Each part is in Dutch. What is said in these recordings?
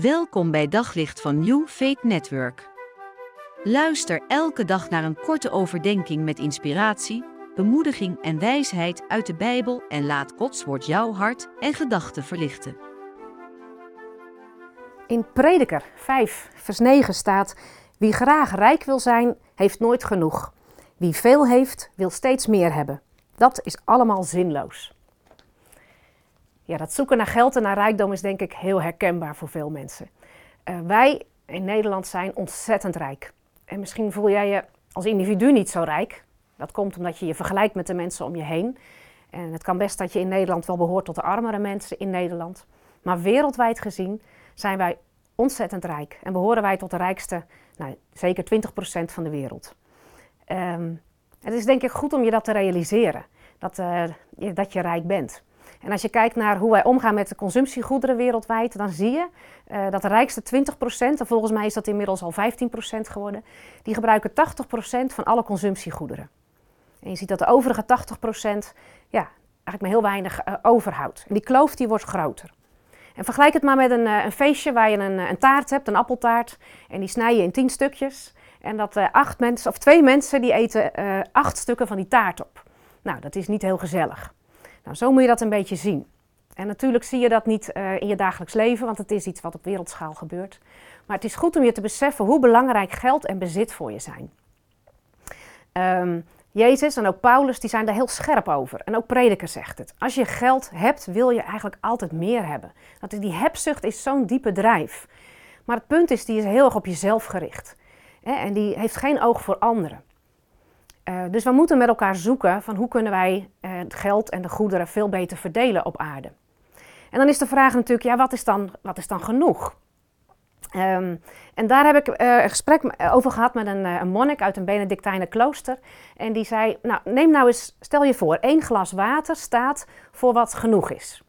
Welkom bij Daglicht van New Faith Network. Luister elke dag naar een korte overdenking met inspiratie, bemoediging en wijsheid uit de Bijbel en laat Gods woord jouw hart en gedachten verlichten. In Prediker 5, vers 9 staat: Wie graag rijk wil zijn, heeft nooit genoeg. Wie veel heeft, wil steeds meer hebben. Dat is allemaal zinloos. Ja, dat zoeken naar geld en naar rijkdom is denk ik heel herkenbaar voor veel mensen. Uh, wij in Nederland zijn ontzettend rijk. En misschien voel jij je als individu niet zo rijk. Dat komt omdat je je vergelijkt met de mensen om je heen. En het kan best dat je in Nederland wel behoort tot de armere mensen in Nederland. Maar wereldwijd gezien zijn wij ontzettend rijk. En behoren wij tot de rijkste, nou, zeker 20% van de wereld. Um, het is denk ik goed om je dat te realiseren. Dat, uh, dat je rijk bent. En als je kijkt naar hoe wij omgaan met de consumptiegoederen wereldwijd, dan zie je uh, dat de rijkste 20%, en volgens mij is dat inmiddels al 15% geworden, die gebruiken 80% van alle consumptiegoederen. En je ziet dat de overige 80% ja, eigenlijk maar heel weinig uh, overhoudt. En die kloof die wordt groter. En vergelijk het maar met een, uh, een feestje waar je een, een, taart hebt, een appeltaart, en die snij je in 10 stukjes. En dat acht mensen, of twee mensen, die eten acht stukken van die taart op. Nou, dat is niet heel gezellig. Nou, zo moet je dat een beetje zien. En natuurlijk zie je dat niet uh, in je dagelijks leven, want het is iets wat op wereldschaal gebeurt. Maar het is goed om je te beseffen hoe belangrijk geld en bezit voor je zijn. Um, Jezus en ook Paulus die zijn daar heel scherp over. En ook Prediker zegt het. Als je geld hebt, wil je eigenlijk altijd meer hebben. Dat die hebzucht is zo'n diepe drijf. Maar het punt is, die is heel erg op jezelf gericht. En die heeft geen oog voor anderen. Uh, dus we moeten met elkaar zoeken van hoe kunnen wij uh, het geld en de goederen veel beter verdelen op aarde. En dan is de vraag natuurlijk, ja, wat is dan, wat is dan genoeg? Um, en daar heb ik uh, een gesprek over gehad met een, monnik uit een Benedictijnen klooster. En die zei, nou neem nou eens, stel je voor, één glas water staat voor wat genoeg is.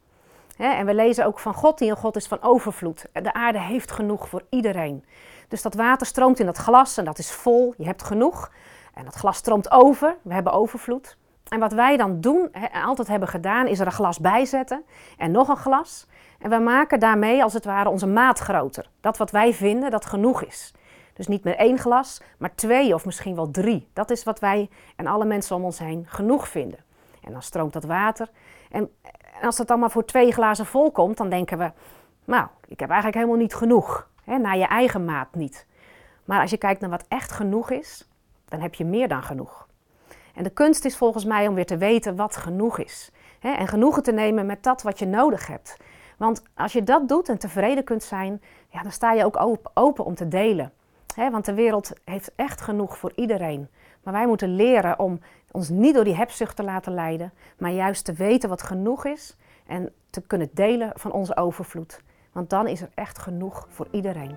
En we lezen ook van God, die een God is van overvloed. De aarde heeft genoeg voor iedereen. Dus dat water stroomt in dat glas en dat is vol, je hebt genoeg. En dat glas stroomt over, we hebben overvloed. En wat wij dan doen, en altijd hebben gedaan, is er een glas bijzetten en nog een glas. En we maken daarmee als het ware onze maat groter. Dat wat wij vinden dat genoeg is. Dus niet meer één glas, maar twee of misschien wel drie. Dat is wat wij en alle mensen om ons heen genoeg vinden. En dan stroomt dat water. En als het allemaal voor twee glazen vol komt, dan denken we, nou, ik heb eigenlijk helemaal niet genoeg. Hè, naar je eigen maat niet. Maar als je kijkt naar wat echt genoeg is, dan heb je meer dan genoeg. En de kunst is volgens mij om weer te weten wat genoeg is. Hè? En genoegen te nemen met dat wat je nodig hebt. Want als je dat doet en tevreden kunt zijn, ja, dan sta je ook open om te delen. Hè? Want de wereld heeft echt genoeg voor iedereen. Maar wij moeten leren om ons niet door die hebzucht te laten leiden, maar juist te weten wat genoeg is en te kunnen delen van onze overvloed. Want dan is er echt genoeg voor iedereen.